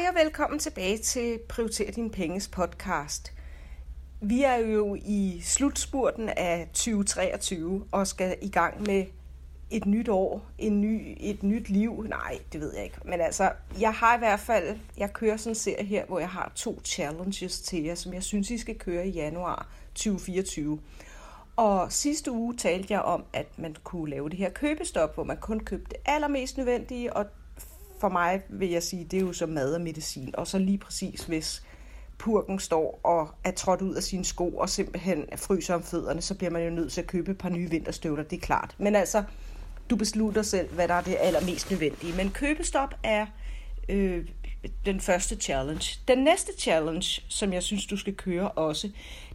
Hej og velkommen tilbage til Prioriter din penges podcast. Vi er jo i slutspurten af 2023 og skal i gang med et nyt år, en ny, et nyt liv. Nej, det ved jeg ikke. Men altså, jeg har i hvert fald, jeg kører sådan en serie her, hvor jeg har to challenges til jer, som jeg synes, I skal køre i januar 2024. Og sidste uge talte jeg om, at man kunne lave det her købestop, hvor man kun købte det allermest nødvendige, og for mig vil jeg sige, det er jo så mad og medicin. Og så lige præcis, hvis purken står og er trådt ud af sine sko og simpelthen fryser om fødderne, så bliver man jo nødt til at købe et par nye vinterstøvler, det er klart. Men altså, du beslutter selv, hvad der er det allermest nødvendige. Men købestop er øh, den første challenge. Den næste challenge, som jeg synes, du skal køre også,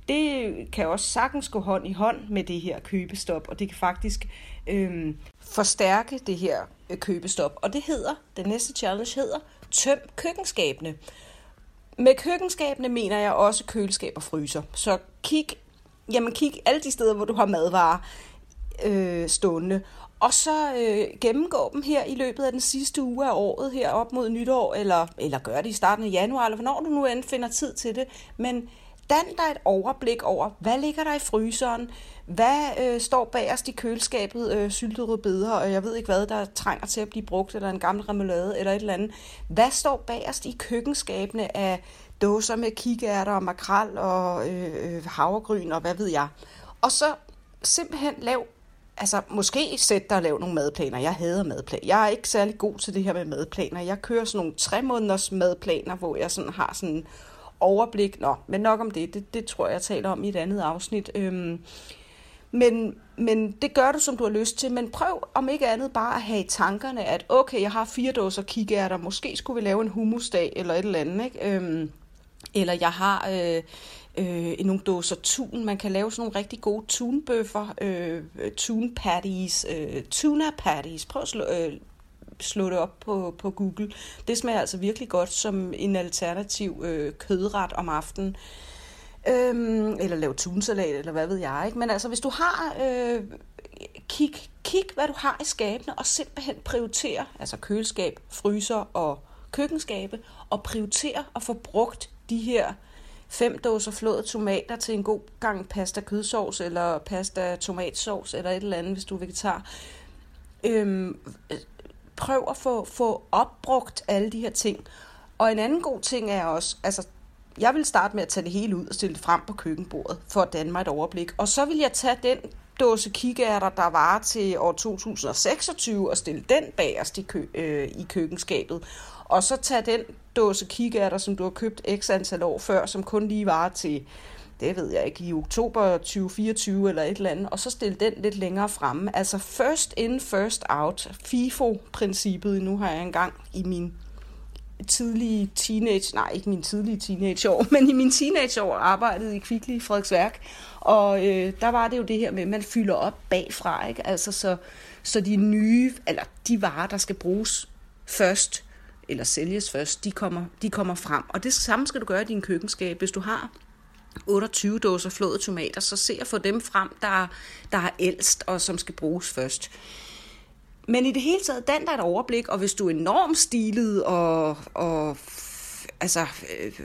det kan også sagtens gå hånd i hånd med det her købestop, og det kan faktisk øh, forstærke det her øh, købestop. Og det hedder, den næste challenge hedder, tøm køkkenskabene. Med køkkenskabene mener jeg også køleskab og fryser. Så kig, jamen kig alle de steder, hvor du har madvarer øh, stående. Og så øh, gennemgå dem her i løbet af den sidste uge af året, her op mod nytår, eller, eller gør det i starten af januar, eller hvornår du nu end finder tid til det. Men Dan dig et overblik over, hvad ligger der i fryseren, hvad øh, står bagerst i køleskabet, øh, syltede rødbeder, og jeg ved ikke hvad, der trænger til at blive brugt, eller en gammel remoulade, eller et eller andet. Hvad står bagerst i køkkenskabene af dåser med kikærter og makrel og øh, øh, havregryn og hvad ved jeg. Og så simpelthen lav altså måske sæt dig og lav nogle madplaner. Jeg hader madplaner. Jeg er ikke særlig god til det her med madplaner. Jeg kører sådan nogle tre måneders madplaner, hvor jeg sådan har sådan overblik. Nå, men nok om det. Det, det tror jeg, jeg taler om i et andet afsnit. Øhm, men, men det gør du, som du har lyst til. Men prøv om ikke andet bare at have i tankerne, at okay, jeg har fire dåser kikærter. Måske skulle vi lave en hummusdag eller et eller andet. Ikke? Øhm, eller jeg har øh, øh, nogle dåser tun. Man kan lave sådan nogle rigtig gode tunbøffer, øh, tun patties, øh, tuna patties. Prøv at slå, øh, slå det op på, på Google. Det smager altså virkelig godt som en alternativ øh, kødret om aftenen. Øhm, eller lave tunsalat, eller hvad ved jeg. Ikke? Men altså, hvis du har... Øh, kig, kig, hvad du har i skabene, og simpelthen prioritere, altså køleskab, fryser og køkkenskabe, og prioritere at få brugt de her fem dåser flåede tomater til en god gang pasta kødsovs, eller pasta tomatsovs, eller et eller andet, hvis du er vegetar. Øhm, prøv at få, få opbrugt alle de her ting. Og en anden god ting er også, altså jeg vil starte med at tage det hele ud og stille det frem på køkkenbordet, for at danne mig et overblik. Og så vil jeg tage den dåse kikærter, der var til år 2026, og stille den bagerst i, kø, øh, i køkkenskabet. Og så tage den dåse kikærter, som du har købt x antal år før, som kun lige var til, det ved jeg ikke, i oktober 2024 eller et eller andet, og så stille den lidt længere fremme. Altså first in, first out. FIFO-princippet, nu har jeg engang i min tidlige teenage, nej ikke min tidlige teenageår, men i min teenageår arbejdede i Kvickly i Frederiksværk, og øh, der var det jo det her med, at man fylder op bagfra, ikke? Altså så, så de nye, eller de varer, der skal bruges først, eller sælges først, de kommer, de kommer frem. Og det samme skal du gøre i din køkkenskab. Hvis du har 28 dåser flåede tomater, så se at få dem frem, der, der er ældst og som skal bruges først. Men i det hele taget, dan der et overblik, og hvis du er enormt stilet og, og altså, øh,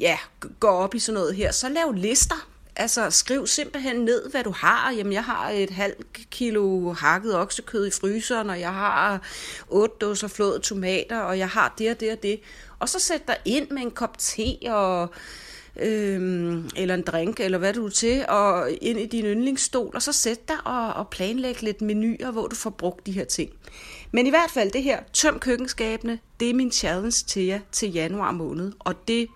ja, går op i sådan noget her, så lav lister. Altså skriv simpelthen ned, hvad du har. Jamen, jeg har et halvt kilo hakket oksekød i fryseren, og jeg har otte dåser flåede tomater, og jeg har det og det og det. Og så sæt dig ind med en kop te og øhm, eller en drink, eller hvad du er til, og ind i din yndlingsstol, og så sæt dig og, og planlæg lidt menuer, hvor du får brugt de her ting. Men i hvert fald det her, tøm køkkenskabene, det er min challenge til jer til januar måned, og det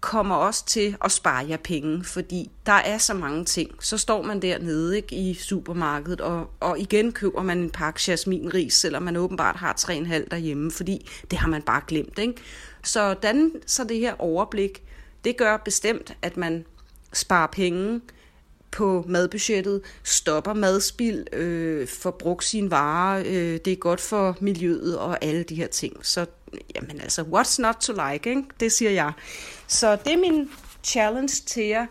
kommer også til at spare jer penge, fordi der er så mange ting. Så står man dernede ikke, i supermarkedet, og, og igen køber man en pakke jasminris, selvom man åbenbart har 3,5 derhjemme, fordi det har man bare glemt. Ikke? Så dan så det her overblik, det gør bestemt, at man sparer penge på madbudgettet, stopper madspild, øh, får brugt sine varer, øh, det er godt for miljøet og alle de her ting. Så jamen altså, what's not to like, ikke? det siger jeg. Så det er min challenge til jer,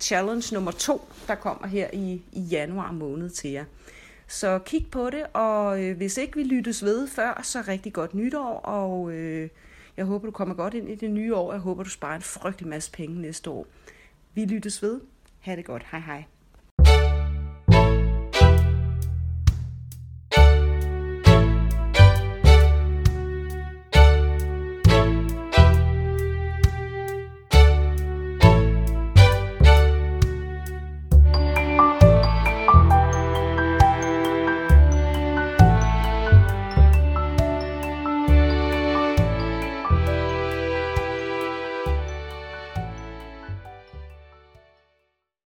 challenge nummer to, der kommer her i, i januar måned til jer. Så kig på det, og øh, hvis ikke vi lyttes ved før, så rigtig godt nytår, og øh, Jeg håber, du kommer godt ind i det nye år. Jeg håber, du sparer en frygtelig masse penge næste år. Vi lyttes ved. Ha' det godt. Hej hej.